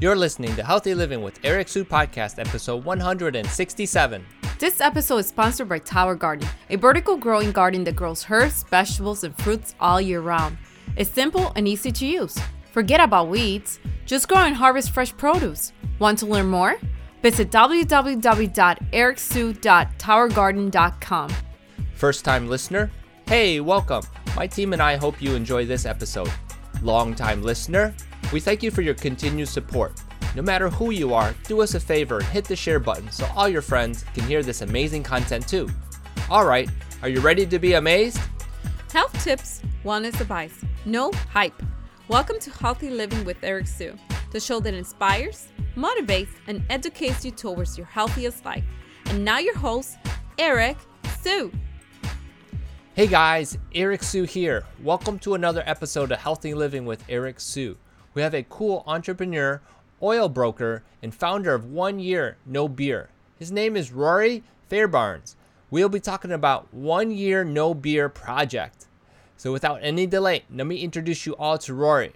You're listening to Healthy Living with Eric Sue Podcast, episode 167. This episode is sponsored by Tower Garden, a vertical growing garden that grows herbs, vegetables, and fruits all year round. It's simple and easy to use. Forget about weeds, just grow and harvest fresh produce. Want to learn more? Visit www.ericsue.towergarden.com. First time listener? Hey, welcome. My team and I hope you enjoy this episode. Long time listener? We thank you for your continued support. No matter who you are, do us a favor and hit the share button so all your friends can hear this amazing content too. Alright, are you ready to be amazed? Health tips, wellness advice, no hype. Welcome to Healthy Living with Eric Sue, the show that inspires, motivates, and educates you towards your healthiest life. And now your host, Eric Sue. Hey guys, Eric Sue here. Welcome to another episode of Healthy Living with Eric Sue. We have a cool entrepreneur, oil broker, and founder of One Year No Beer. His name is Ruari Fairbairns. We'll be talking about One Year No Beer Project. So without any delay, let me introduce you all to Ruari.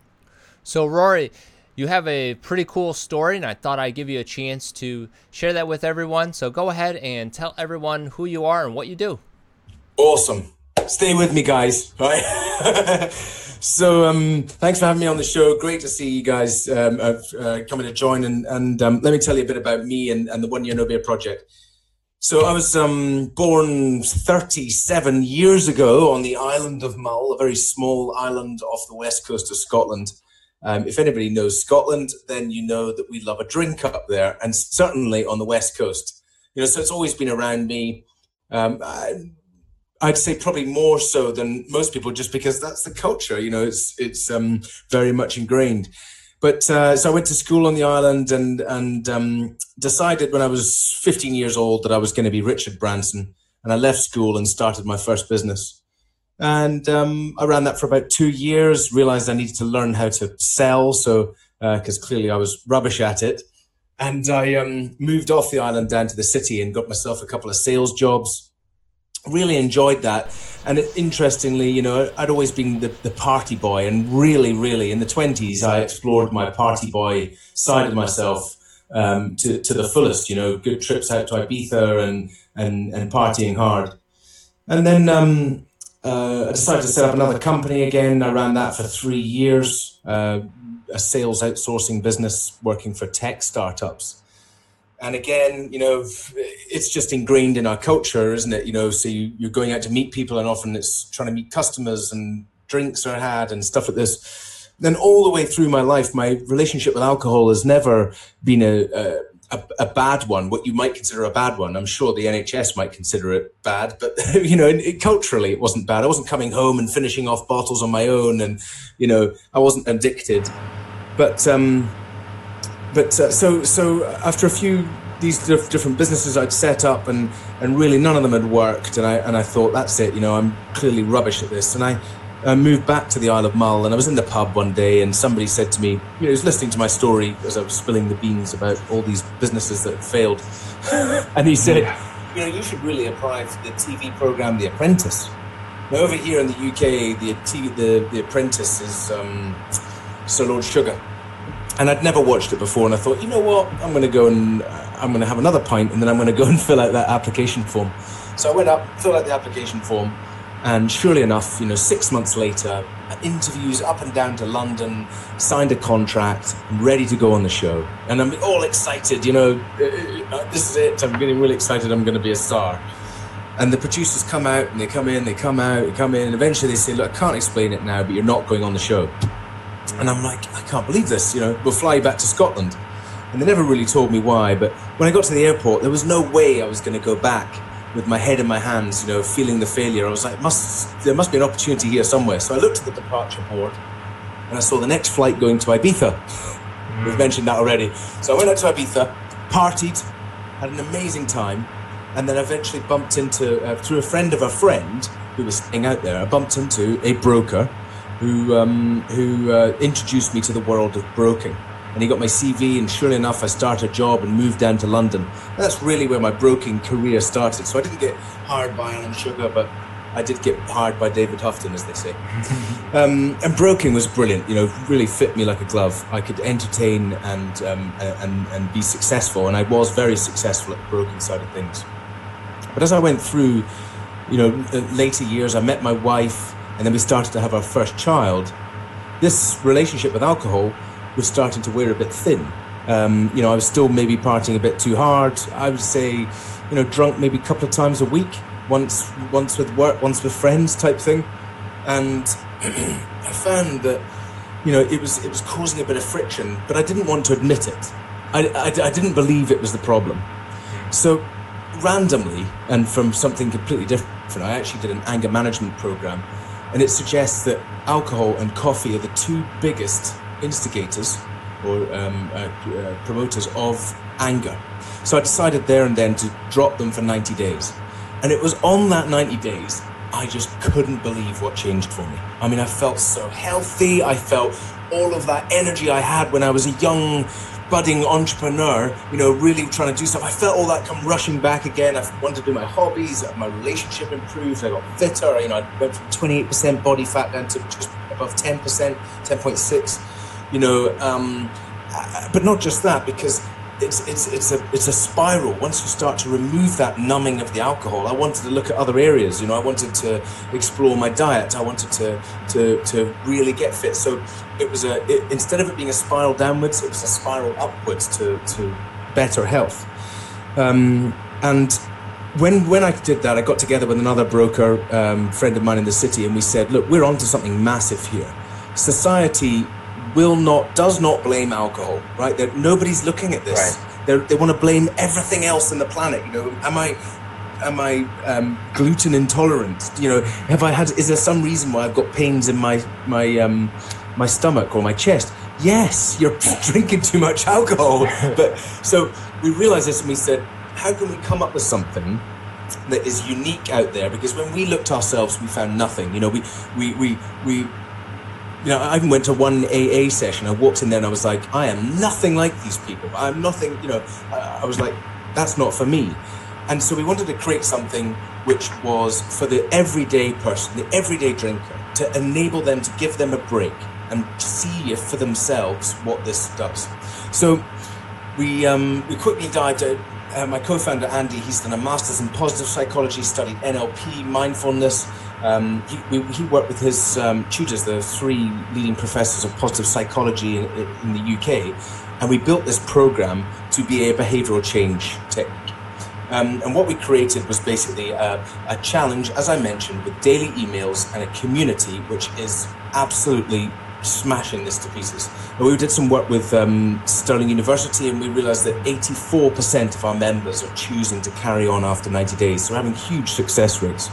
So Rory, you have a pretty cool story, and I thought I'd give you a chance to share that with everyone. So go ahead and tell everyone who you are and what you do. Awesome. Stay with me, guys. Right. so, um, thanks for having me on the show. Great to see you guys um, uh, coming to join. And, and um, let me tell you a bit about me and, and the One Year No Beer Project. So, I was um, born 37 years ago on the island of Mull, a very small island off the west coast of Scotland. Um, if anybody knows Scotland, then you know that we love a drink up there, and certainly on the west coast. You know, so it's always been around me. Um, I, I'd say probably more so than most people, just because that's the culture. You know, it's it's um, very much ingrained. But uh, so I went to school on the island and and um, decided when I was 15 years old that I was going to be Richard Branson, and I left school and started my first business. And um, I ran that for about two years. Realized I needed to learn how to sell, so because uh, clearly I was rubbish at it. And I um, moved off the island down to the city and got myself a couple of sales jobs really enjoyed that. And it, interestingly, you know, I'd always been the, the party boy, and really, really in the 20s, I explored my party boy side of myself um, to, to the fullest, you know, good trips out to Ibiza and, and, and partying hard. And then um, uh, I decided to set up another company again. I ran that for three years, uh, a sales outsourcing business working for tech startups and again, you know, it's just ingrained in our culture, isn't it? You know, so you, you're going out to meet people, and often it's trying to meet customers, and drinks are had, and stuff like this. Then all the way through my life, my relationship with alcohol has never been a, a a, a, bad one, what you might consider a bad one. I'm sure the NHS might consider it bad, but you know, it, culturally, it wasn't bad. I wasn't coming home and finishing off bottles on my own, and you know, I wasn't addicted. But um, but uh, so so after a few these different businesses I'd set up and and really none of them had worked and I and I thought that's it you know I'm clearly rubbish at this. And I uh, moved back to the Isle of Mull and I was in the pub one day and somebody said to me you know he was listening to my story as I was spilling the beans about all these businesses that failed. And he said you know you should really apply for the TV program The Apprentice. Now over here in the UK the the, the Apprentice is um, Sir Lord Sugar and I'd never watched it before, and I thought, you know what, I'm going to go and uh, I'm going to have another pint, and then I'm going to go and fill out that application form. So I went up, filled out the application form, and surely enough, you know, six months later, interviews up and down to London, signed a contract, ready to go on the show, and I'm all excited. You know, uh, uh, this is it. I'm getting really excited. I'm going to be a star. And the producers come out and they come in, they come out, they come in, and eventually they say, "Look, I can't explain it now, but you're not going on the show." And I'm like, I can't believe this. You know, we'll fly you back to Scotland. And they never really told me why. But when I got to the airport, there was no way I was going to go back with my head in my hands, you know, feeling the failure. I was like, must there must be an opportunity here somewhere. So I looked at the departure board and I saw the next flight going to Ibiza. Mm. We've mentioned that already. So I went out to Ibiza, partied, had an amazing time, and then eventually bumped into, uh, through a friend of a friend who was staying out there, I bumped into a broker who um, who uh, introduced me to the world of broking. And he got my CV, and sure enough, I started a job and moved down to London. And that's really where my broking career started. So I didn't get hired by Alan Sugar, but I did get hired by David Houghton, as they say. um, and broking was brilliant. You know, really fit me like a glove. I could entertain and um, and and be successful, and I was very successful at the broking side of things. But as I went through, you know, later years, I met my wife, and then we started to have our first child. This relationship with alcohol was starting to wear a bit thin. Um, you know, I was still maybe partying a bit too hard. I would say, you know, drunk maybe a couple of times a week, once once with work, once with friends, type thing. And I found that, you know, it was it was causing a bit of friction, but I didn't want to admit it. I, I, I didn't believe it was the problem. So randomly, and from something completely different, I actually did an anger management program, and it suggests that alcohol and coffee are the two biggest instigators or um, uh, uh, promoters of anger. So I decided there and then to drop them for 90 days. And it was on that 90 days, I just couldn't believe what changed for me. I mean, I felt so healthy. I felt all of that energy I had when I was a young, budding entrepreneur, you know, really trying to do stuff. I felt all that come rushing back again. I wanted to do my hobbies, my relationship improved, I got fitter. You know, I went from 28% body fat down to just above 10%, 10.6 you know. Um, uh, but not just that, because it's it's it's a it's a spiral. Once you start to remove that numbing of the alcohol, I wanted to look at other areas. You know, I wanted to explore my diet. I wanted to to to really get fit. So it was a it, instead of it being a spiral downwards, it was a spiral upwards to to better health. Um, and when when I did that, I got together with another broker um, friend of mine in the city, and we said, "Look, we're onto something massive here. Society will not, does not blame alcohol, right? They're, nobody's looking at this. Right. they want to blame everything else in the planet. You know, am I, am I um, gluten intolerant? You know, have I had? Is there some reason why I've got pains in my my um, my stomach or my chest? Yes, you're drinking too much alcohol. but so we realized this and we said, how can we come up with something that is unique out there? Because when we looked ourselves, we found nothing. You know, we we we we you know, I even went to one AA session. I walked in there and I was like, I am nothing like these people. I'm nothing, you know, I was like, that's not for me. And so we wanted to create something which was for the everyday person, the everyday drinker, to enable them to give them a break and see for themselves what this does. So we um, we quickly dived. Uh, my co-founder Andy, he's done a master's in positive psychology, studied NLP, mindfulness um, he, we, he, worked with his um, tutors, the three leading professors of positive psychology in, in, the UK, and we built this program to be a behavioral change technique. Um, and what we created was basically a, a, challenge, as I mentioned, with daily emails and a community which is absolutely smashing this to pieces. And we did some work with um, Stirling University and we realized that 84% of our members are choosing to carry on after 90 days. So we're having huge success rates.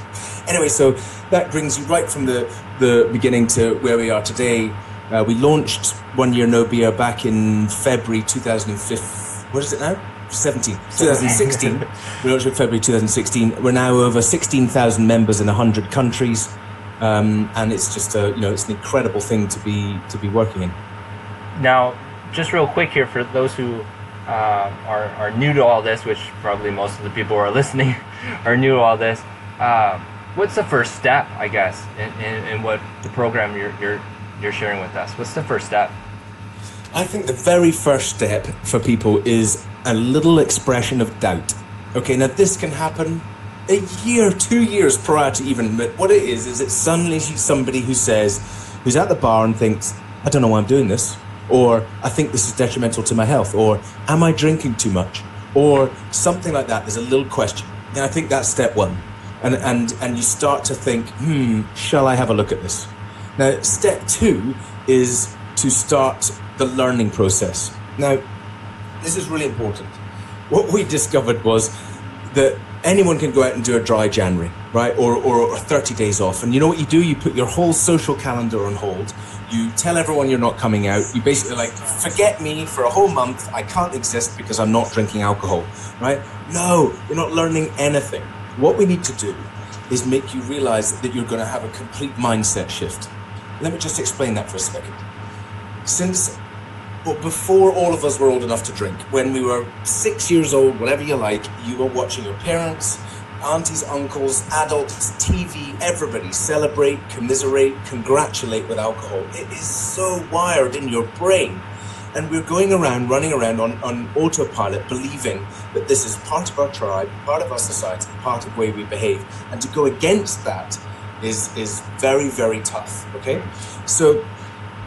Anyway, so that brings you right from the, the beginning to where we are today. Uh, we launched One Year No Beer back in February 2015. What is it now? 17, 2016. we launched in February 2016. We're now over 16,000 members in 100 countries. Um, and it's just a you know it's an incredible thing to be to be working in. Now, just real quick here for those who uh, are are new to all this, which probably most of the people who are listening are new to all this. Uh, what's the first step, I guess, in, in, in what the program you're you're you're sharing with us? What's the first step? I think the very first step for people is a little expression of doubt. Okay, now this can happen a year, two years prior to even but what it is is it's suddenly somebody who says, who's at the bar and thinks, I don't know why I'm doing this, or I think this is detrimental to my health, or am I drinking too much, or something like that. There's a little question, and I think that's step one, and and and you start to think, hmm, shall I have a look at this? Now, step two is to start the learning process. Now, this is really important. What we discovered was that anyone can go out and do a dry January, right? Or, or, or 30 days off. And you know what you do? You put your whole social calendar on hold. You tell everyone you're not coming out. You basically like, forget me for a whole month. I can't exist because I'm not drinking alcohol, right? No, you're not learning anything. What we need to do is make you realize that you're going to have a complete mindset shift. Let me just explain that for a second. Since but before all of us were old enough to drink, when we were six years old, whatever you like, you were watching your parents aunties, uncles, adults, TV, everybody celebrate, commiserate, congratulate with alcohol. It is so wired in your brain. And we're going around, running around on, on autopilot, believing that this is part of our tribe, part of our society, part of the way we behave. And to go against that is, is very, very tough. Okay? So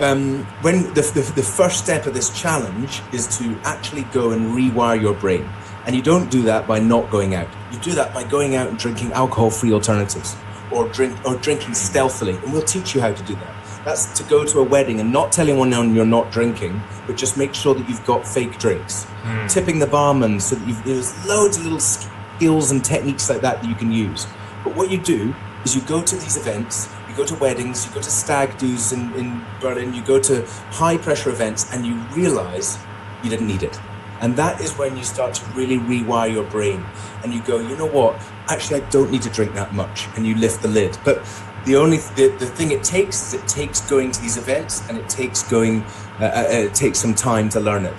um, when the, the, the first step of this challenge is to actually go and rewire your brain. And you don't do that by not going out. You do that by going out and drinking alcohol-free alternatives, or drink or drinking stealthily. And we'll teach you how to do that. That's to go to a wedding and not tell anyone you're not drinking, but just make sure that you've got fake drinks. Mm. Tipping the barman so that you've, there's loads of little skills and techniques like that that you can use. But what you do is you go to these events, go to weddings, you go to stag do's in, in Berlin, you go to high pressure events, and you realize you didn't need it. And that is when you start to really rewire your brain and you go, you know what? Actually, I don't need to drink that much. And you lift the lid. But the only the, the thing it takes is it takes going to these events and it takes going, uh, uh, it takes some time to learn it.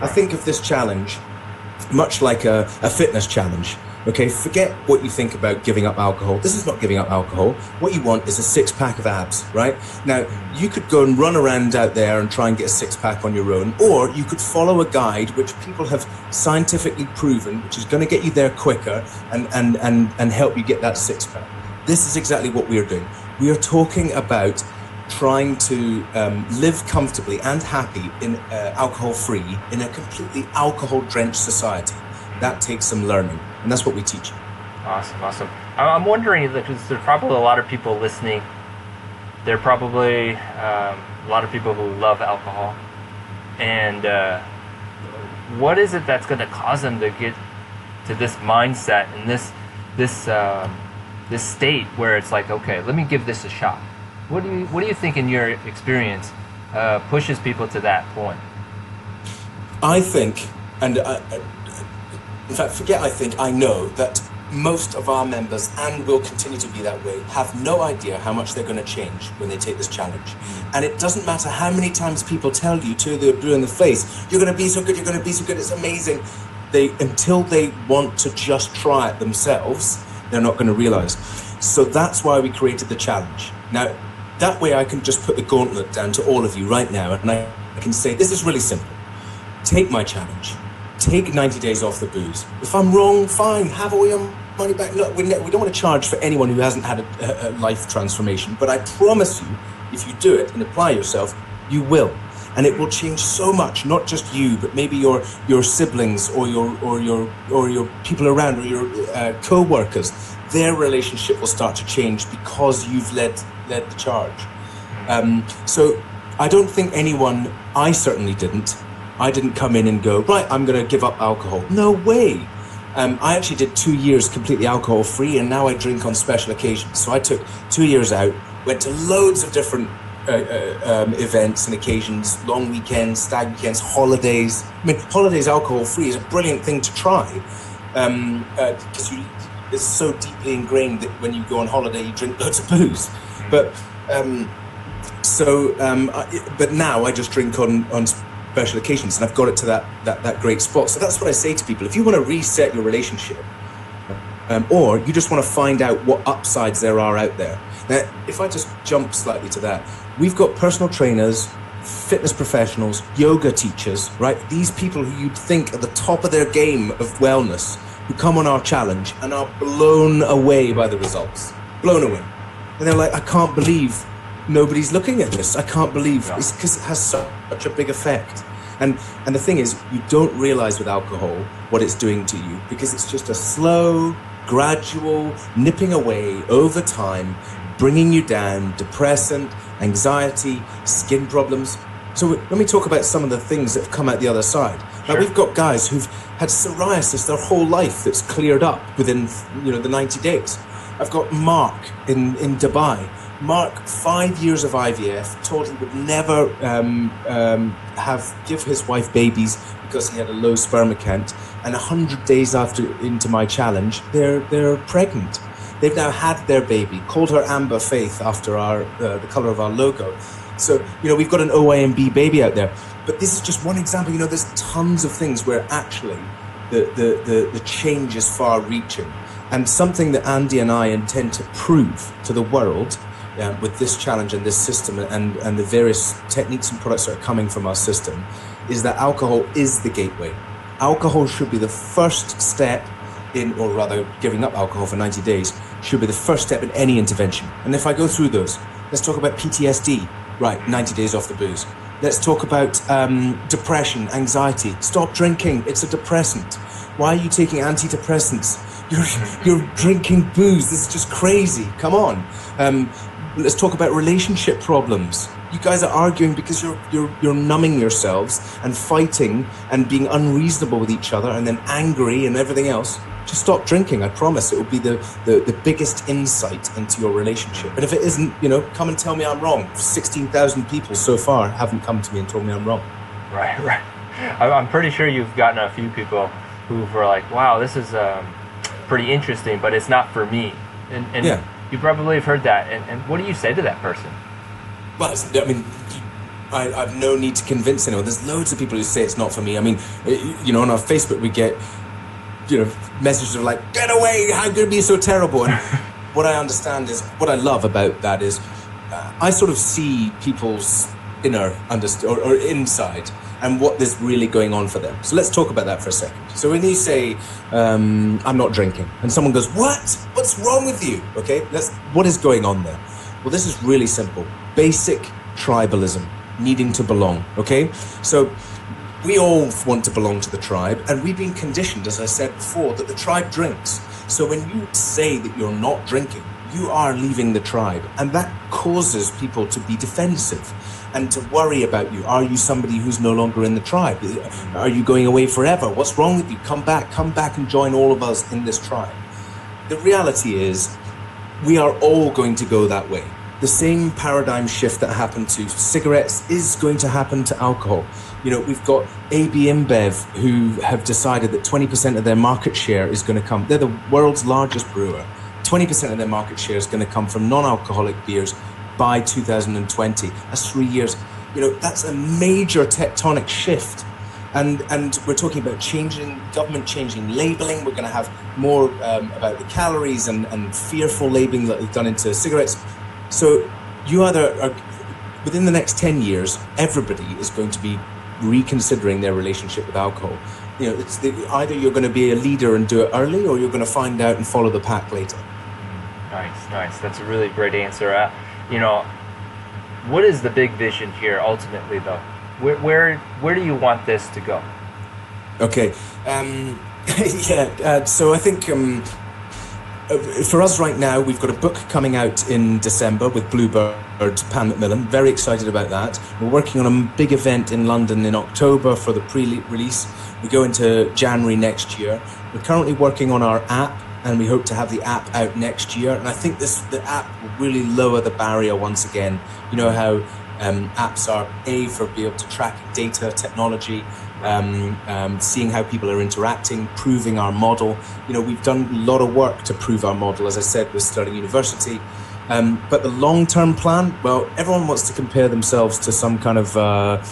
I think of this challenge much like a, a fitness challenge. Okay, forget what you think about giving up alcohol. This is not giving up alcohol. What you want is a six pack of abs, right? Now, you could go and run around out there and try and get a six pack on your own, or you could follow a guide which people have scientifically proven, which is going to get you there quicker and, and, and, and help you get that six pack. This is exactly what we are doing. We are talking about trying to um, live comfortably and happy in uh, alcohol free in a completely alcohol drenched society. That takes some learning and that's what we teach. Awesome, awesome. I'm wondering because there's probably a lot of people listening. There are probably um, a lot of people who love alcohol, and uh, what is it that's going to cause them to get to this mindset and this this um, this state where it's like, okay, let me give this a shot. What do you what do you think in your experience uh, pushes people to that point? I think, and I, in fact, forget I think, I know that most of our members, and will continue to be that way, have no idea how much they're going to change when they take this challenge. Mm. And it doesn't matter how many times people tell you to the blue in the face, you're going to be so good, you're going to be so good, it's amazing. They until they want to just try it themselves, they're not going to realize. So that's why we created the challenge. Now, that way I can just put the gauntlet down to all of you right now, and I, I can say, this is really simple. Take my challenge take 90 days off the booze. If I'm wrong, fine, have all your money back. Look, we, don't want to charge for anyone who hasn't had a, a, life transformation, but I promise you, if you do it and apply yourself, you will. And it will change so much, not just you, but maybe your your siblings or your or your or your people around or your uh, co-workers. Their relationship will start to change because you've led led the charge. Um, so I don't think anyone, I certainly didn't, I didn't come in and go, right, I'm going to give up alcohol. No way. Um, I actually did two years completely alcohol free, and now I drink on special occasions. So I took two years out, went to loads of different uh, uh, um, events and occasions, long weekends, stag weekends, holidays. I mean, holidays alcohol free is a brilliant thing to try because um, uh, it's so deeply ingrained that when you go on holiday, you drink loads of booze. But um, so, um, I, but now I just drink on on special occasions, and I've got it to that that that great spot. So that's what I say to people: if you want to reset your relationship, um, or you just want to find out what upsides there are out there. Now, if I just jump slightly to that, we've got personal trainers, fitness professionals, yoga teachers, right? These people who you'd think are the top of their game of wellness, who come on our challenge and are blown away by the results, blown away, and they're like, I can't believe nobody's looking at this. I can't believe yeah. it's because it has such a big effect. And and the thing is, you don't realize with alcohol what it's doing to you because it's just a slow, gradual nipping away over time, bringing you down, depressant, anxiety, skin problems. So let me talk about some of the things that have come out the other side. Sure. Now we've got guys who've had psoriasis their whole life that's cleared up within you know the 90 days. I've got Mark in in Dubai Mark, five years of IVF, told he would never um, um, have give his wife babies because he had a low sperm count. And hundred days after into my challenge, they're they're pregnant. They've now had their baby. Called her Amber Faith after our uh, the color of our logo. So you know we've got an OYNB baby out there. But this is just one example. You know, there's tons of things where actually the the the, the change is far reaching. And something that Andy and I intend to prove to the world uh, with this challenge and this system and, and the various techniques and products that are coming from our system is that alcohol is the gateway. Alcohol should be the first step in, or rather, giving up alcohol for 90 days should be the first step in any intervention. And if I go through those, let's talk about PTSD. Right, 90 days off the booze. Let's talk about um, depression, anxiety. Stop drinking. It's a depressant. Why are you taking antidepressants? You're, you're drinking booze. This is just crazy. Come on. Um, let's talk about relationship problems. You guys are arguing because you're you're you're numbing yourselves and fighting and being unreasonable with each other and then angry and everything else. Just stop drinking. I promise it will be the, the, the biggest insight into your relationship. And if it isn't, you know, come and tell me I'm wrong. 16,000 people so far haven't come to me and told me I'm wrong. Right, right. I'm pretty sure you've gotten a few people who were like, wow, this is um, pretty interesting, but it's not for me. And, and yeah. You probably have heard that. And, and what do you say to that person? Well, I mean, I, have no need to convince anyone. There's loads of people who say it's not for me. I mean, you know, on our Facebook we get, you know, messages of like, "Get away! How could it be so terrible?" And what I understand is, what I love about that is, uh, I sort of see people's inner underst- or, or inside and what is really going on for them. So let's talk about that for a second. So when you say, um, "I'm not drinking," and someone goes, "What? What's wrong with you?" Okay, let's. What is going on there? Well, this is really simple basic tribalism, needing to belong. Okay? So we all want to belong to the tribe, and we've been conditioned, as I said before, that the tribe drinks. So when you say that you're not drinking, you are leaving the tribe, and that causes people to be defensive and to worry about you. Are you somebody who's no longer in the tribe? Are you going away forever? What's wrong with you? Come back, come back and join all of us in this tribe. The reality is, we are all going to go that way the same paradigm shift that happened to cigarettes is going to happen to alcohol. You know, we've got AB InBev who have decided that 20% of their market share is going to come. They're the world's largest brewer. 20% of their market share is going to come from non-alcoholic beers by 2020. That's three years. You know, that's a major tectonic shift. And, and we're talking about changing government changing labeling. We're going to have more um, about the calories and, and fearful labeling that they've done into cigarettes. So you either are, within the next 10 years, everybody is going to be reconsidering their relationship with alcohol. You know, it's the, either you're going to be a leader and do it early, or you're going to find out and follow the pack later. Nice, nice. That's a really great answer. Uh, you know, what is the big vision here ultimately, though? Where, where, where do you want this to go? Okay. Um, yeah. Uh, so I think um, uh, for us right now, we've got a book coming out in December with Bluebird Pan Macmillan. Very excited about that. We're working on a big event in London in October for the pre-release. We go into January next year. We're currently working on our app, and we hope to have the app out next year. And I think this the app will really lower the barrier once again. You know how um, apps are a for being able to track data technology um, um, seeing how people are interacting, proving our model. You know, we've done a lot of work to prove our model, as I said, with Stirling University. Um, but the long term plan, well, everyone wants to compare themselves to some kind of uh,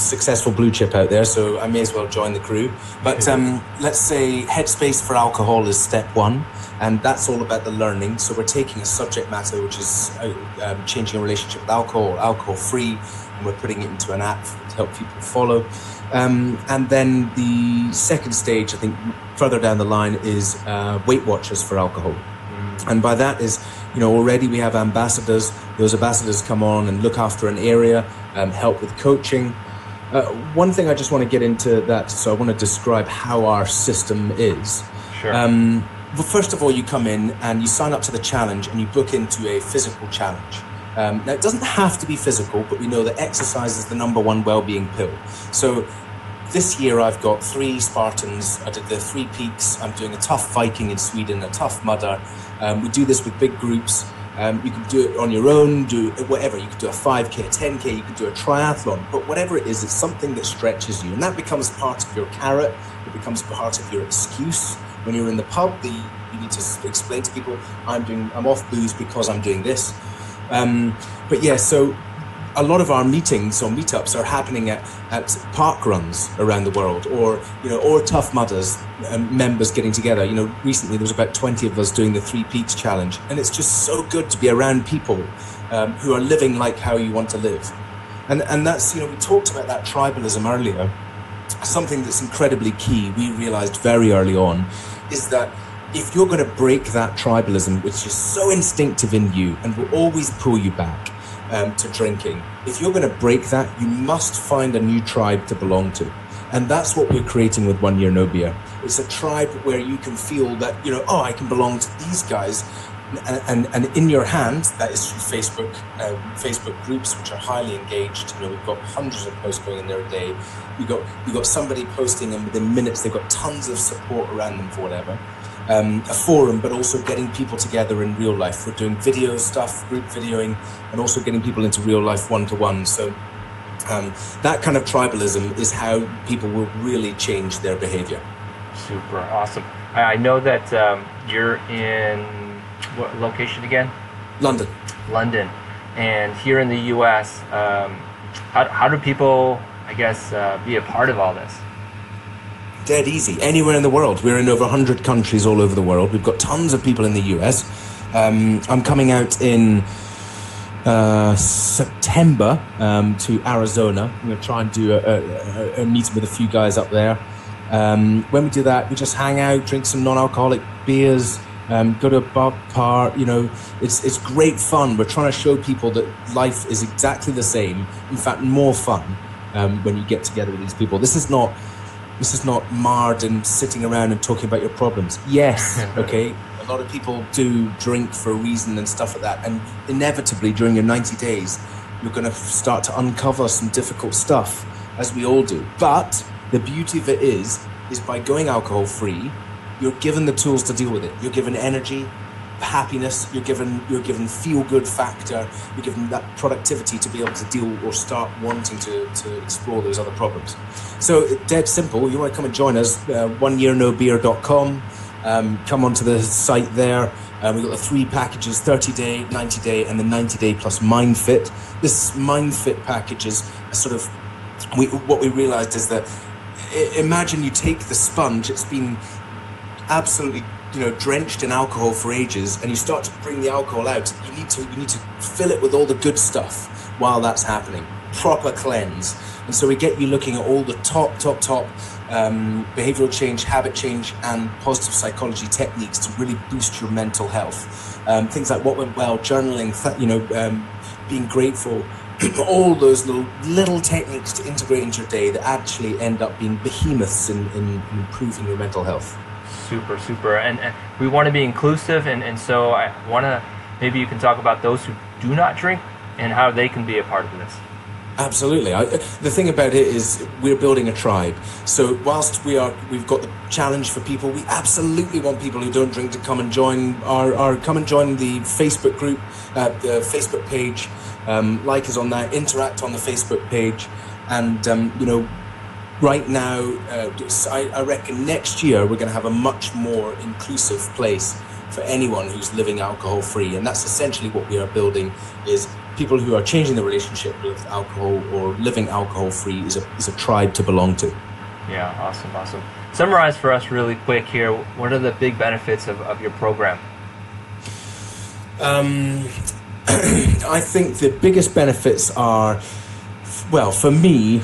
successful blue chip out there, so I may as well join the crew. But um, let's say headspace for alcohol is step one, and that's all about the learning. So we're taking a subject matter which is uh, um, changing a relationship with alcohol, alcohol free, and we're putting it into an app to help people follow. Um, and then the second stage, I think, further down the line, is uh, Weight Watchers for alcohol. Mm. And by that is, you know, already we have ambassadors. Those ambassadors come on and look after an area, um, help with coaching. Uh, one thing I just want to get into that, so I want to describe how our system is. Sure. Um, well, first of all, you come in and you sign up to the challenge and you book into a physical challenge. Um, now, it doesn't have to be physical, but we know that exercise is the number one well-being pill. So this year I've got three Spartans. I did the three peaks. I'm doing a tough Viking in Sweden, a tough mudder. Um, we do this with big groups. Um, you can do it on your own, do whatever. You could do a 5K, a 10K, you could do a triathlon, but whatever it is, it's something that stretches you. And that becomes part of your carrot, it becomes part of your excuse. When you're in the pub, the, you need to explain to people, I'm doing, I'm off booze because I'm doing this. Um, but yeah, so a lot of our meetings or meetups are happening at, at park runs around the world, or you know, or Tough Mudders um, members getting together. You know, recently there was about twenty of us doing the Three Peaks Challenge, and it's just so good to be around people um, who are living like how you want to live, and and that's you know we talked about that tribalism earlier. Something that's incredibly key. We realized very early on is that if you're going to break that tribalism, which is so instinctive in you and will always pull you back um, to drinking, if you're going to break that, you must find a new tribe to belong to. And that's what we're creating with One Year No Beer. It's a tribe where you can feel that, you know, oh, I can belong to these guys. And, and, and in your hand, that is through Facebook, uh, Facebook groups, which are highly engaged. You know, we've got hundreds of posts going in there a day. We got we got somebody posting, and within minutes, they've got tons of support around them for whatever um, a forum, but also getting people together in real life. We're doing video stuff, group videoing, and also getting people into real life one to one. So um, that kind of tribalism is how people will really change their behavior. Super awesome. I know that um, you're in what location again? London. London. And here in the US, um, how, how do people, I guess, uh, be a part of all this? Dead easy. Anywhere in the world. We're in over 100 countries all over the world. We've got tons of people in the US. Um, I'm coming out in uh, September um, to Arizona. I'm going to try and do a, a, a, meeting with a few guys up there. Um, when we do that, we just hang out, drink some non-alcoholic beers, um, go to a bar, bar. You know, it's it's great fun. We're trying to show people that life is exactly the same. In fact, more fun um, when you get together with these people. This is not this is not marred and sitting around and talking about your problems. Yes, okay. A lot of people do drink for a reason and stuff like that, and inevitably during your 90 days, you're going to start to uncover some difficult stuff, as we all do. But the beauty of it is, is by going alcohol free, you're given the tools to deal with it. You're given energy, happiness you're given you're given feel good factor you're given that productivity to be able to deal or start wanting to, to explore those other problems. So dead simple you want to come and join us uh, oneyearnobeer.com um, come onto the site there. Um, we've got the three packages 30 day 90 day and the 90 day plus mind fit this mind fit package is sort of we, what we realized is that imagine you take the sponge it's been absolutely you know drenched in alcohol for ages and you start to bring the alcohol out you need to you need to fill it with all the good stuff while that's happening. Proper cleanse. And so we get you looking at all the top top top um, behavioral change habit change and positive psychology techniques to really boost your mental health. Um, things like what went well journaling you know um, being grateful. All those little little techniques to integrate into your day that actually end up being behemoths in, in improving your mental health super, super. And, and we want to be inclusive, and, and so I want to maybe you can talk about those who do not drink and how they can be a part of this. Absolutely. I, the thing about it is we're building a tribe. So whilst we are, we've got the challenge for people. We absolutely want people who don't drink to come and join our, our come and join the Facebook group, uh, the Facebook page. Um, like us on that, interact on the Facebook page, and um, you know right now, uh, I, I, reckon next year we're going to have a much more inclusive place for anyone who's living alcohol free, and that's essentially what we are building: is people who are changing their relationship with alcohol or living alcohol free is a is a tribe to belong to. Yeah, awesome, awesome. Summarize for us really quick here. What are the big benefits of, of your program? Um, I think the biggest benefits are, well, for me,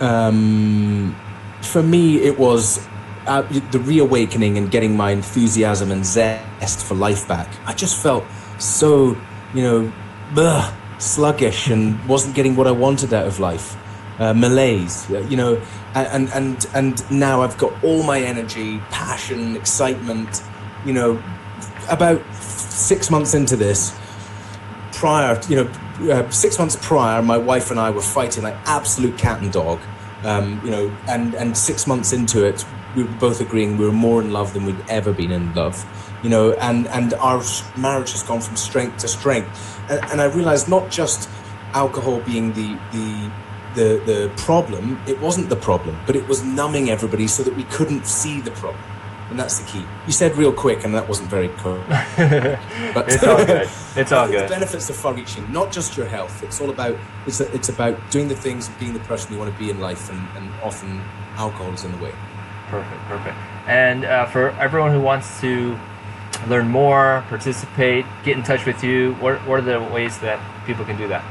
um, for me, it was uh, the reawakening and getting my enthusiasm and zest for life back. I just felt so, you know, ugh, sluggish and wasn't getting what I wanted out of life. Uh, malaise, uh, you know, and and and now I've got all my energy, passion, excitement. You know, about six months into this, prior, you know, uh, six months prior, my wife and I were fighting like absolute cat and dog. Um, you know, and and six months into it, we were both agreeing we were more in love than we'd ever been in love. You know, and and our marriage has gone from strength to strength. And, and I realized not just alcohol being the the the the problem. It wasn't the problem, but it was numbing everybody so that we couldn't see the problem. And that's the key. You said real quick, and that wasn't very cool. but it's all good. It's all good. The benefits are far-reaching. Not just your health. It's all about it's a, it's about doing the things and being the person you want to be in life, and, and often alcohol is in the way. Perfect, perfect. And uh, for everyone who wants to learn more, participate, get in touch with you, what, what are the ways that people can do that?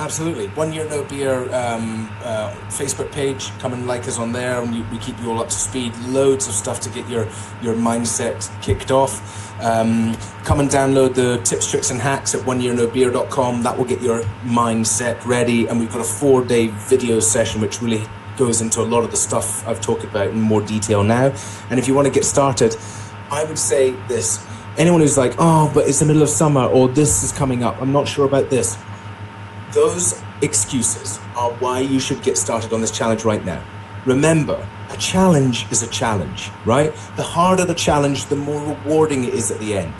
Absolutely. One Year No Beer um, uh, Facebook page. Come and like us on there, and you, we keep you all up to speed. Loads of stuff to get your, your mindset kicked off. Um, come and download the tips, tricks, and hacks at oneyearnobeer.com. That will get your mindset ready. And we've got a four day video session which really goes into a lot of the stuff I've talked about in more detail now. And if you want to get started, I would say this anyone who's like, oh, but it's the middle of summer or this is coming up, I'm not sure about this those excuses are why you should get started on this challenge right now. Remember, a challenge is a challenge, right? The harder the challenge, the more rewarding it is at the end.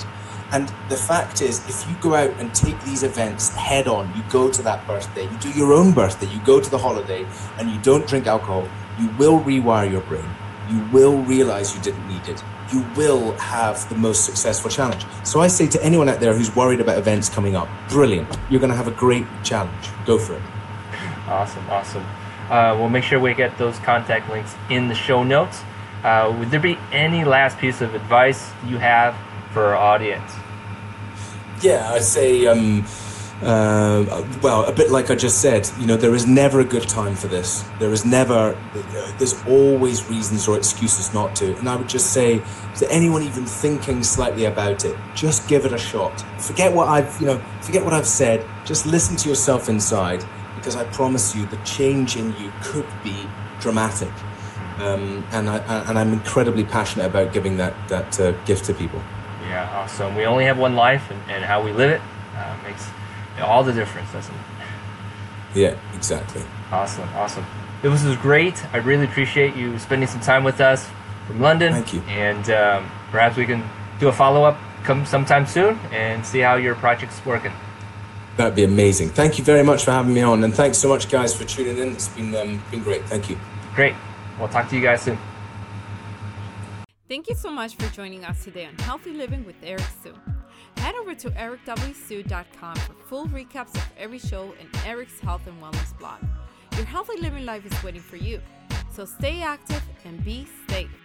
And the fact is, if you go out and take these events head on, you go to that birthday, you do your own birthday, you go to the holiday, and you don't drink alcohol, you will rewire your brain. You will realize you didn't need it you will have the most successful challenge. So I say to anyone out there who's worried about events coming up, brilliant. You're going to have a great challenge. Go for it. Awesome, awesome. Uh, we'll make sure we get those contact links in the show notes. Uh, would there be any last piece of advice you have for our audience? Yeah, I'd say. Um, uh, well, a bit like I just said, you know, there is never a good time for this. There is never, there's always reasons or excuses not to. And I would just say to anyone even thinking slightly about it, just give it a shot. Forget what I've, you know, forget what I've said. Just listen to yourself inside, because I promise you, the change in you could be dramatic. Um, and I and I'm incredibly passionate about giving that that uh, gift to people. Yeah, awesome. We only have one life, and, and how we live it uh, makes all the difference, doesn't it? Yeah, exactly. Awesome, awesome. It was, great. I really appreciate you spending some time with us from London. Thank you. And um, perhaps we can do a follow up come sometime soon and see how your project's working. That'd be amazing. Thank you very much for having me on, and thanks so much, guys, for tuning in. It's been um, been great. Thank you. Great. We'll talk to you guys soon. Thank you so much for joining us today on Healthy Living with Eric Sue. Head over to ericwsue.com for full recaps of every show and Eric's health and wellness blog. Your healthy living life is waiting for you. So stay active and be safe.